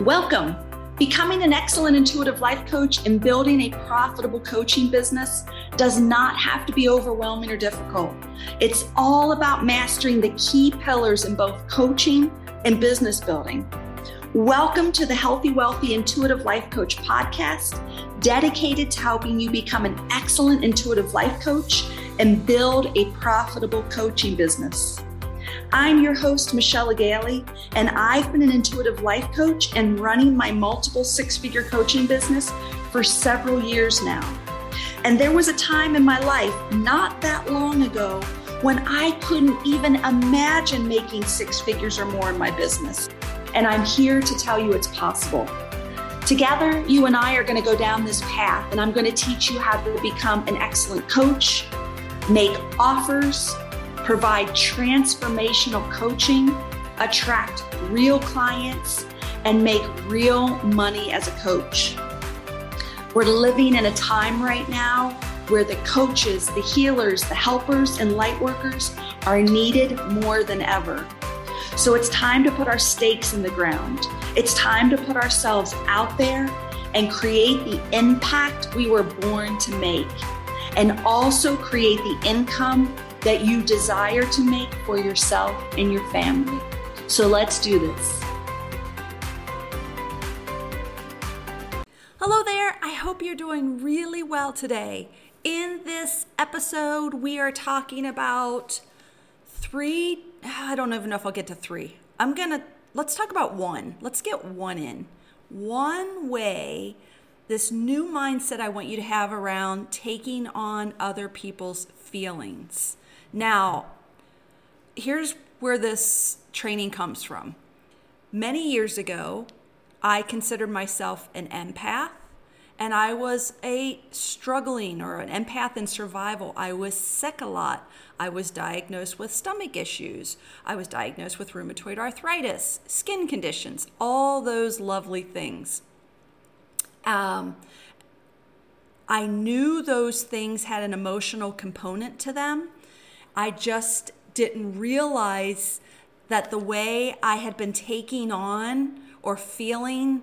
Welcome. Becoming an excellent intuitive life coach and building a profitable coaching business does not have to be overwhelming or difficult. It's all about mastering the key pillars in both coaching and business building. Welcome to the Healthy, Wealthy, Intuitive Life Coach podcast, dedicated to helping you become an excellent intuitive life coach and build a profitable coaching business. I'm your host, Michelle Gailey, and I've been an intuitive life coach and running my multiple six figure coaching business for several years now. And there was a time in my life not that long ago when I couldn't even imagine making six figures or more in my business. And I'm here to tell you it's possible. Together, you and I are going to go down this path, and I'm going to teach you how to become an excellent coach, make offers, provide transformational coaching, attract real clients, and make real money as a coach. We're living in a time right now where the coaches, the healers, the helpers, and light workers are needed more than ever. So it's time to put our stakes in the ground. It's time to put ourselves out there and create the impact we were born to make, and also create the income that you desire to make for yourself and your family. So let's do this. Hello there. I hope you're doing really well today. In this episode, we are talking about three. I don't even know if I'll get to three. I'm going to, let's talk about one. Let's get one in. One way this new mindset I want you to have around taking on other people's feelings. Now, here's where this training comes from. Many years ago, I considered myself an empath and I was a struggling or an empath in survival. I was sick a lot. I was diagnosed with stomach issues. I was diagnosed with rheumatoid arthritis, skin conditions, all those lovely things. Um, I knew those things had an emotional component to them, I just didn't realize that the way I had been taking on or feeling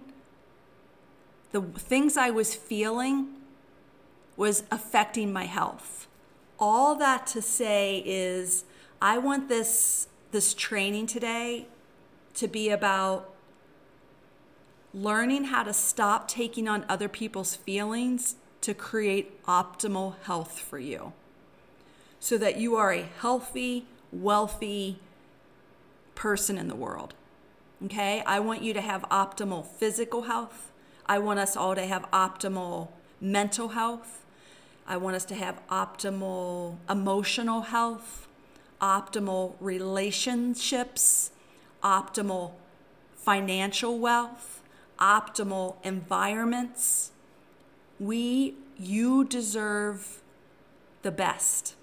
the things I was feeling was affecting my health. All that to say is I want this this training today to be about learning how to stop taking on other people's feelings to create optimal health for you so that you are a healthy, wealthy person in the world. Okay? I want you to have optimal physical health. I want us all to have optimal mental health. I want us to have optimal emotional health, optimal relationships, optimal financial wealth, optimal environments. We, you deserve the best.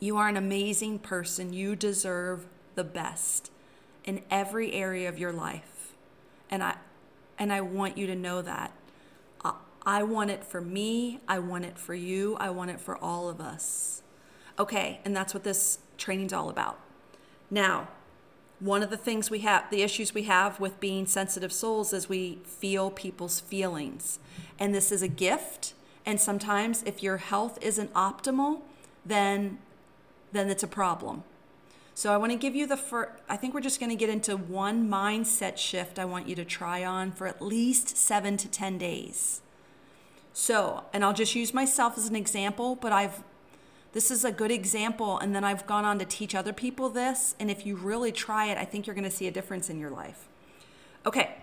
You are an amazing person. You deserve the best in every area of your life. And I and I want you to know that. I, I want it for me, I want it for you, I want it for all of us. Okay, and that's what this training's all about. Now, one of the things we have, the issues we have with being sensitive souls is we feel people's feelings. And this is a gift. And sometimes if your health isn't optimal, then then it's a problem. So I want to give you the first, I think we're just going to get into one mindset shift I want you to try on for at least seven to 10 days. So, and I'll just use myself as an example, but I've, this is a good example. And then I've gone on to teach other people this. And if you really try it, I think you're going to see a difference in your life. Okay.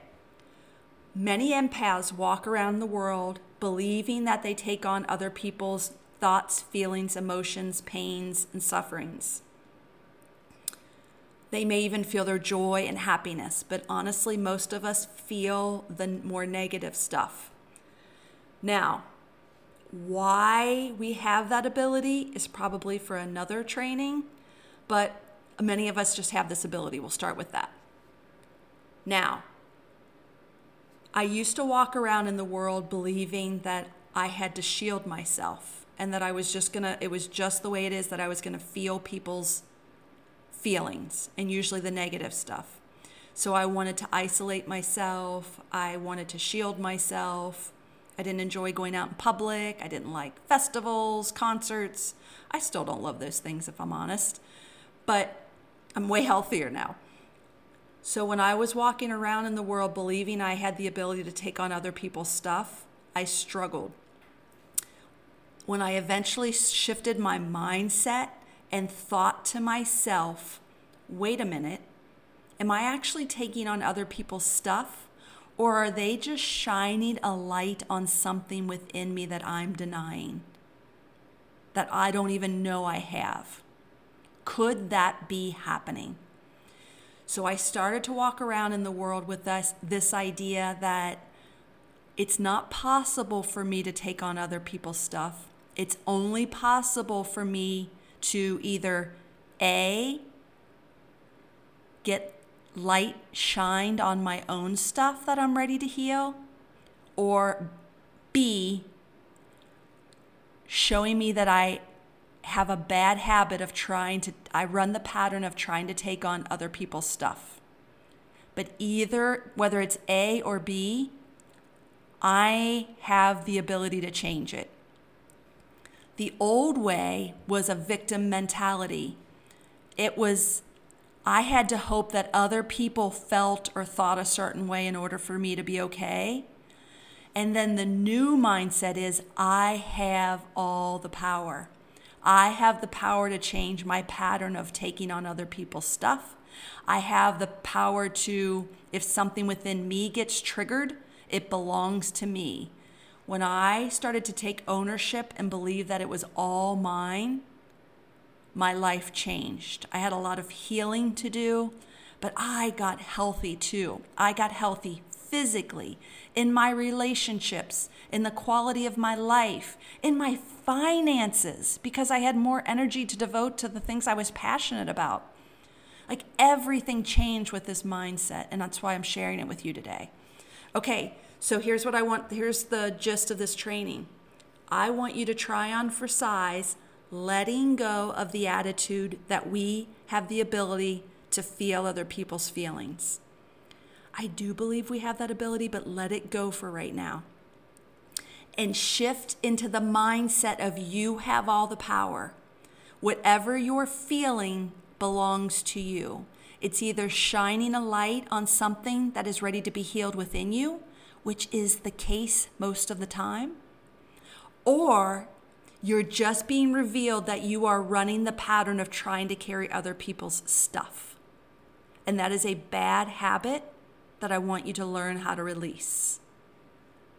Many empaths walk around the world believing that they take on other people's thoughts, feelings, emotions, pains, and sufferings. They may even feel their joy and happiness, but honestly, most of us feel the more negative stuff. Now, why we have that ability is probably for another training, but many of us just have this ability. We'll start with that. Now, I used to walk around in the world believing that I had to shield myself and that I was just gonna, it was just the way it is that I was gonna feel people's feelings and usually the negative stuff. So I wanted to isolate myself. I wanted to shield myself. I didn't enjoy going out in public. I didn't like festivals, concerts. I still don't love those things, if I'm honest. But I'm way healthier now. So when I was walking around in the world believing I had the ability to take on other people's stuff, I struggled. When I eventually shifted my mindset and thought to myself, wait a minute, am I actually taking on other people's stuff? Or are they just shining a light on something within me that I'm denying? That I don't even know I have? Could that be happening? So I started to walk around in the world with this, this idea that it's not possible for me to take on other people's stuff. It's only possible for me to either A, get light shined on my own stuff that I'm ready to heal, or B, showing me that I have a bad habit of trying to, I run the pattern of trying to take on other people's stuff. But either, whether it's A or B, I have the ability to change it. The old way was a victim mentality. It was, I had to hope that other people felt or thought a certain way in order for me to be okay. And then the new mindset is, I have all the power. I have the power to change my pattern of taking on other people's stuff. I have the power to, if something within me gets triggered, it belongs to me. When I started to take ownership and believe that it was all mine, my life changed. I had a lot of healing to do, but I got healthy too. I got healthy physically, in my relationships, in the quality of my life, in my finances, because I had more energy to devote to the things I was passionate about. Like everything changed with this mindset, and that's why I'm sharing it with you today. Okay, so here's what I want, here's the gist of this training. I want you to try on for size, letting go of the attitude that we have the ability to feel other people's feelings. I do believe we have that ability, but let it go for right now. And shift into the mindset of you have all the power. Whatever you're feeling belongs to you. It's either shining a light on something that is ready to be healed within you, which is the case most of the time, or you're just being revealed that you are running the pattern of trying to carry other people's stuff. And that is a bad habit that I want you to learn how to release.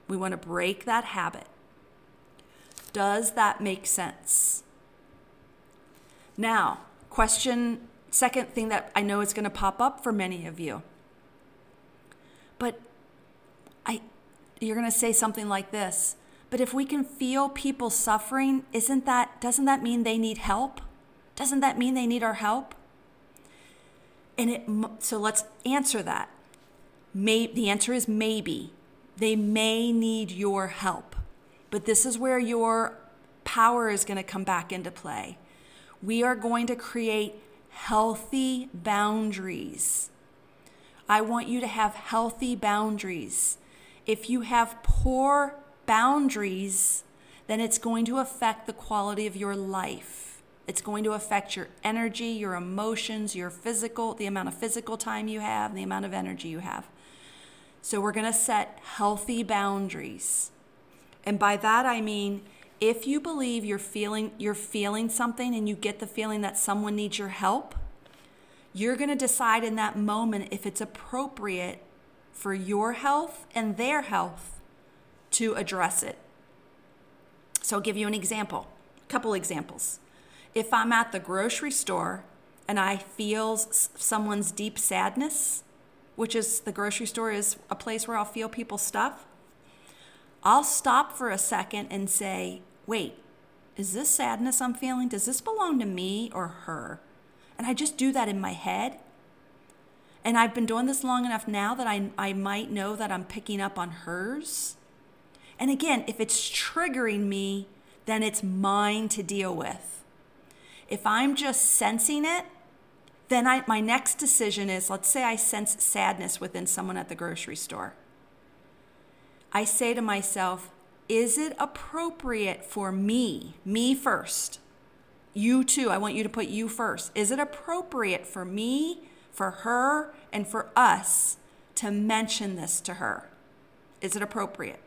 We want to break that habit. Does that make sense? Now, question second thing that I know is going to pop up for many of you. But I you're going to say something like this. But if we can feel people suffering, isn't that doesn't that mean they need help? Doesn't that mean they need our help? And it so let's answer that. May, the answer is maybe. They may need your help. But this is where your power is going to come back into play. We are going to create healthy boundaries. I want you to have healthy boundaries. If you have poor boundaries, then it's going to affect the quality of your life. It's going to affect your energy, your emotions, your physical, the amount of physical time you have, the amount of energy you have. So we're going to set healthy boundaries. And by that I mean if you believe you're feeling you're feeling something and you get the feeling that someone needs your help, you're going to decide in that moment if it's appropriate for your health and their health to address it. So I'll give you an example, a couple examples. If I'm at the grocery store and I feel someone's deep sadness, which is the grocery store is a place where I'll feel people's stuff, I'll stop for a second and say, wait, is this sadness I'm feeling? Does this belong to me or her? And I just do that in my head. And I've been doing this long enough now that I, I might know that I'm picking up on hers. And again, if it's triggering me, then it's mine to deal with. If I'm just sensing it, then I, my next decision is let's say I sense sadness within someone at the grocery store. I say to myself, is it appropriate for me, me first? You too, I want you to put you first. Is it appropriate for me, for her, and for us to mention this to her? Is it appropriate?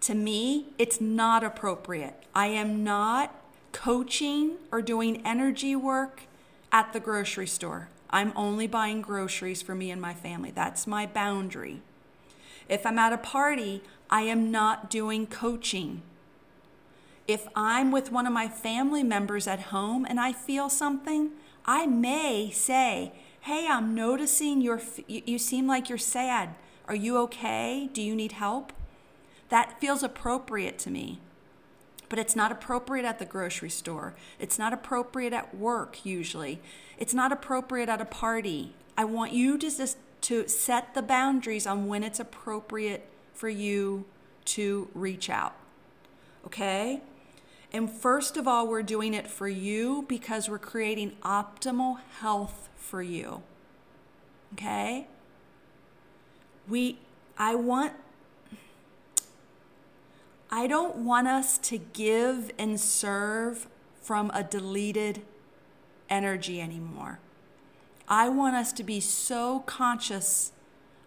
To me, it's not appropriate. I am not coaching or doing energy work at the grocery store. I'm only buying groceries for me and my family. That's my boundary. If I'm at a party, I am not doing coaching. If I'm with one of my family members at home and I feel something, I may say, Hey, I'm noticing you're, you seem like you're sad. Are you okay? Do you need help? That feels appropriate to me. But it's not appropriate at the grocery store. It's not appropriate at work, usually. It's not appropriate at a party. I want you to just to set the boundaries on when it's appropriate for you to reach out. Okay? And first of all, we're doing it for you because we're creating optimal health for you. Okay? We I want I don't want us to give and serve from a deleted energy anymore. I want us to be so conscious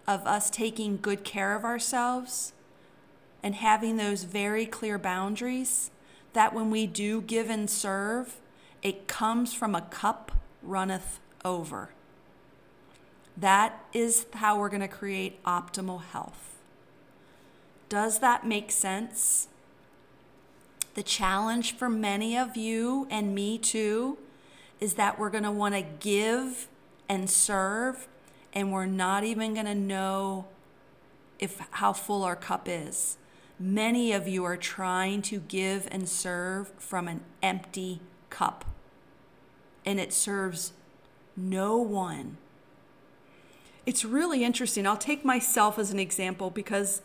of us taking good care of ourselves and having those very clear boundaries that when we do give and serve, it comes from a cup runneth over. That is how we're going to create optimal health. Does that make sense? The challenge for many of you and me too is that we're going to want to give and serve and we're not even going to know if how full our cup is. Many of you are trying to give and serve from an empty cup. And it serves no one. It's really interesting. I'll take myself as an example because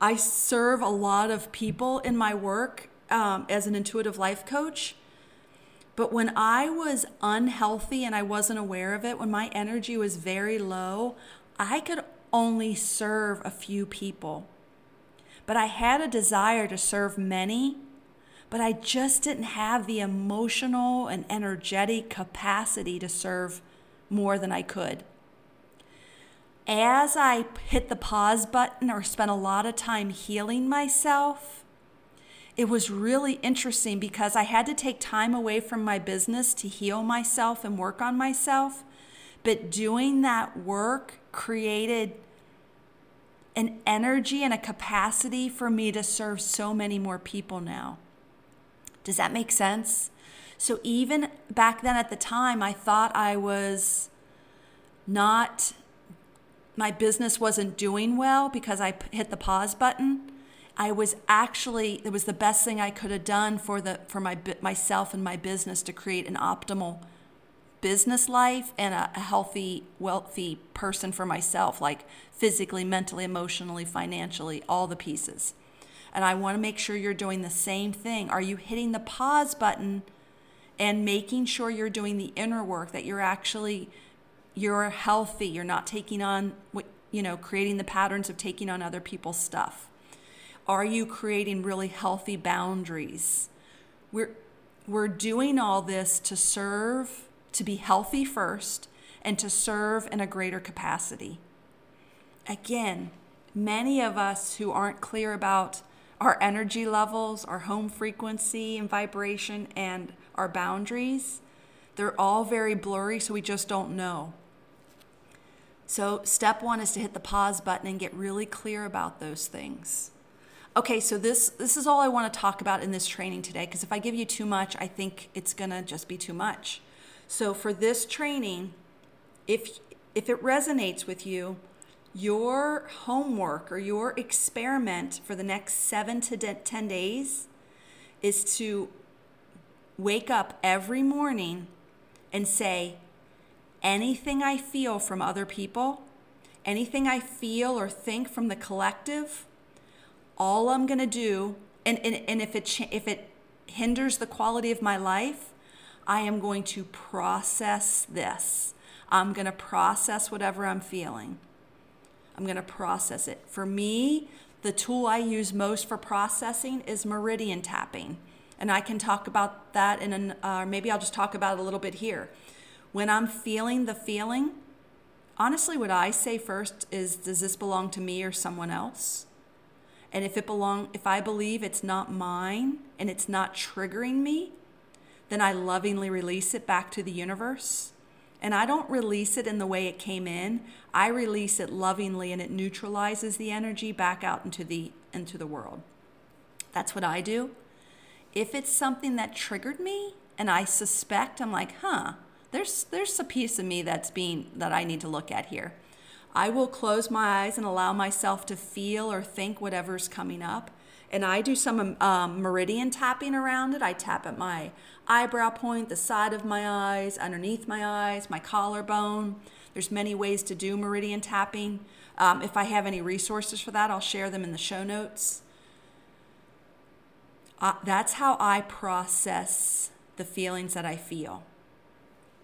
I serve a lot of people in my work um, as an intuitive life coach. But when I was unhealthy and I wasn't aware of it, when my energy was very low, I could only serve a few people. But I had a desire to serve many, but I just didn't have the emotional and energetic capacity to serve more than I could. As I hit the pause button or spent a lot of time healing myself, it was really interesting because I had to take time away from my business to heal myself and work on myself. But doing that work created an energy and a capacity for me to serve so many more people now. Does that make sense? So, even back then at the time, I thought I was not, my business wasn't doing well because I hit the pause button. I was actually it was the best thing I could have done for the for my myself and my business to create an optimal business life and a, a healthy, wealthy person for myself, like physically, mentally, emotionally, financially, all the pieces. And I want to make sure you're doing the same thing. Are you hitting the pause button and making sure you're doing the inner work that you're actually you're healthy, you're not taking on what you know, creating the patterns of taking on other people's stuff are you creating really healthy boundaries? We're, we're doing all this to serve, to be healthy first, and to serve in a greater capacity. Again, many of us who aren't clear about our energy levels, our home frequency and vibration, and our boundaries, they're all very blurry, so we just don't know. So, step one is to hit the pause button and get really clear about those things. Okay, so this this is all I want to talk about in this training today because if I give you too much, I think it's going to just be too much. So for this training, if if it resonates with you, your homework or your experiment for the next 7 to 10 days is to wake up every morning and say anything I feel from other people, anything I feel or think from the collective, all I'm going to do, and, and, and if, it, if it hinders the quality of my life, I am going to process this. I'm going to process whatever I'm feeling. I'm going to process it. For me, the tool I use most for processing is meridian tapping. And I can talk about that in an, uh, maybe I'll just talk about it a little bit here. When I'm feeling the feeling, honestly, what I say first is, does this belong to me or someone else? And if it belong, if I believe it's not mine and it's not triggering me, then I lovingly release it back to the universe. And I don't release it in the way it came in. I release it lovingly and it neutralizes the energy back out into the into the world. That's what I do. If it's something that triggered me and I suspect, I'm like, huh, there's there's a piece of me that's being that I need to look at here. I will close my eyes and allow myself to feel or think whatever's coming up. And I do some um, meridian tapping around it. I tap at my eyebrow point, the side of my eyes, underneath my eyes, my collarbone. There's many ways to do meridian tapping. Um, if I have any resources for that, I'll share them in the show notes. Uh, that's how I process the feelings that I feel.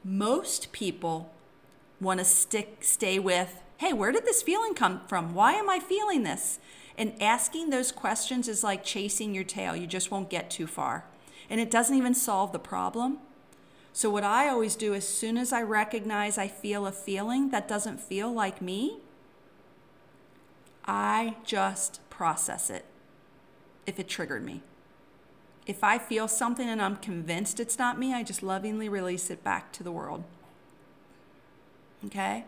Most people want to stick stay with hey, where did this feeling come from? Why am I feeling this? And asking those questions is like chasing your tail. You just won't get too far. And it doesn't even solve the problem. So, what I always do as soon as I recognize I feel a feeling that doesn't feel like me, I just process it if it triggered me. If I feel something and I'm convinced it's not me, I just lovingly release it back to the world. Okay?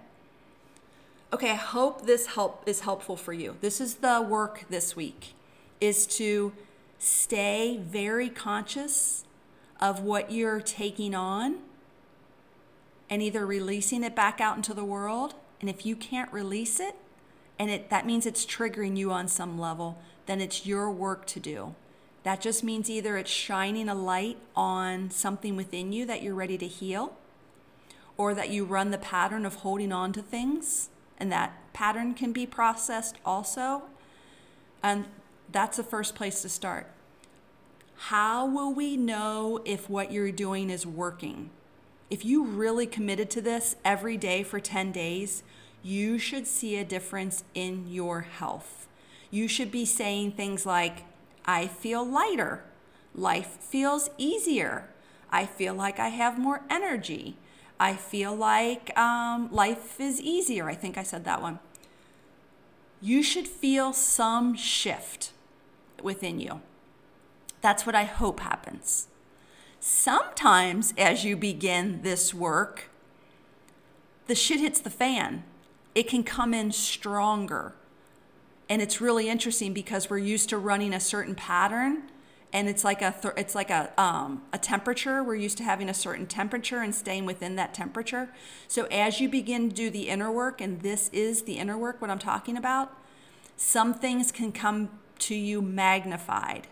Okay, I hope this help is helpful for you. This is the work this week is to stay very conscious of what you're taking on and either releasing it back out into the world and if you can't release it and it that means it's triggering you on some level, then it's your work to do. That just means either it's shining a light on something within you that you're ready to heal or that you run the pattern of holding on to things and that pattern can be processed also. And that's the first place to start. How will we know if what you're doing is working? If you really committed to this every day for 10 days, you should see a difference in your health. You should be saying things like, I feel lighter. Life feels easier. I feel like I have more energy. I feel like um, life is easier. I think I said that one. You should feel some shift within you. That's what I hope happens. Sometimes, as you begin this work, the shit hits the fan. It can come in stronger. And it's really interesting because we're used to running a certain pattern and it's like a th- it's like a um, a temperature. We're used to having a certain temperature and staying within that temperature. So as you begin to do the inner work, and this is the inner work, what I'm talking about, some things can come to you magnified.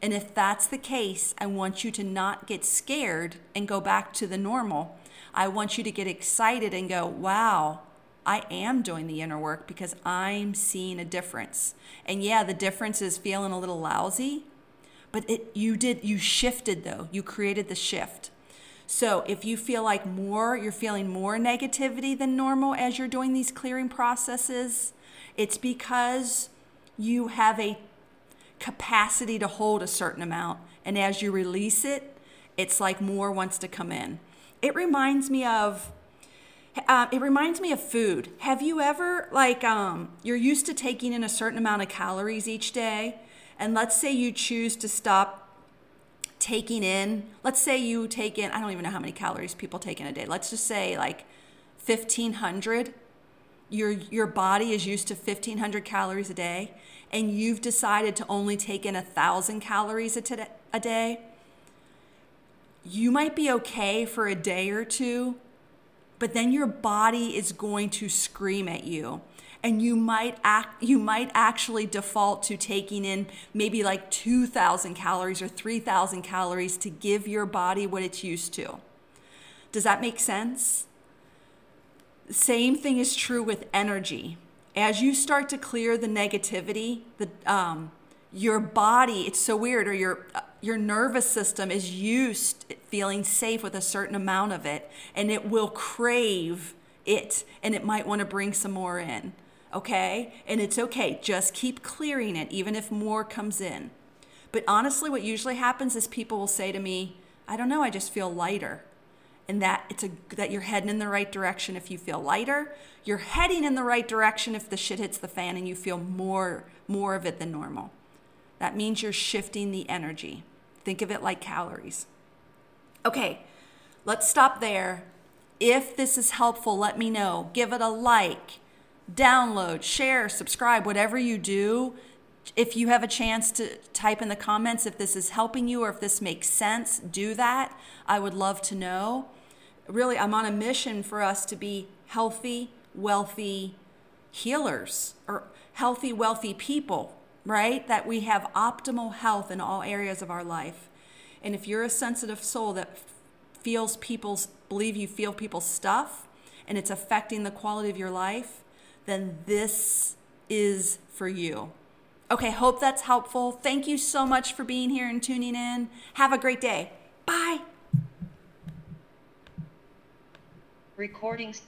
And if that's the case, I want you to not get scared and go back to the normal. I want you to get excited and go, wow, I am doing the inner work because I'm seeing a difference. And yeah, the difference is feeling a little lousy, but it you did you shifted though. You created the shift. So if you feel like more you're feeling more negativity than normal as you're doing these clearing processes it's because you have a capacity to hold a certain amount. And as you release it it's like more wants to come in. It reminds me of uh, it reminds me of food. Have you ever like um, you're used to taking in a certain amount of calories each day, and let's say you choose to stop taking in, let's say you take in, I don't even know how many calories people take in a day. Let's just say like 1500. Your your body is used to 1500 calories a day and you've decided to only take in a 1000 calories a, t- a day. You might be okay for a day or two, but then your body is going to scream at you and you might act you might actually default to taking in maybe like 2000 calories or 3000 calories to give your body what it's used to. Does that make sense? Same thing is true with energy. As you start to clear the negativity the um, your body it's so weird or your your nervous system is used feeling safe with a certain amount of it and it will crave it and it might want to bring some more in okay and it's okay just keep clearing it even if more comes in but honestly what usually happens is people will say to me i don't know i just feel lighter and that it's a that you're heading in the right direction if you feel lighter you're heading in the right direction if the shit hits the fan and you feel more more of it than normal that means you're shifting the energy. Think of it like calories. Okay, let's stop there. If this is helpful, let me know. Give it a like, download, share, subscribe, whatever you do. If you have a chance to type in the comments if this is helping you or if this makes sense, do that. I would love to know. Really, I'm on a mission for us to be healthy, wealthy healers or healthy, wealthy people right? That we have optimal health in all areas of our life. And if you're a sensitive soul that feels people's, believe you feel people's stuff and it's affecting the quality of your life, then this is for you. Okay, hope that's helpful. Thank you so much for being here and tuning in. Have a great day. Bye. Recordings.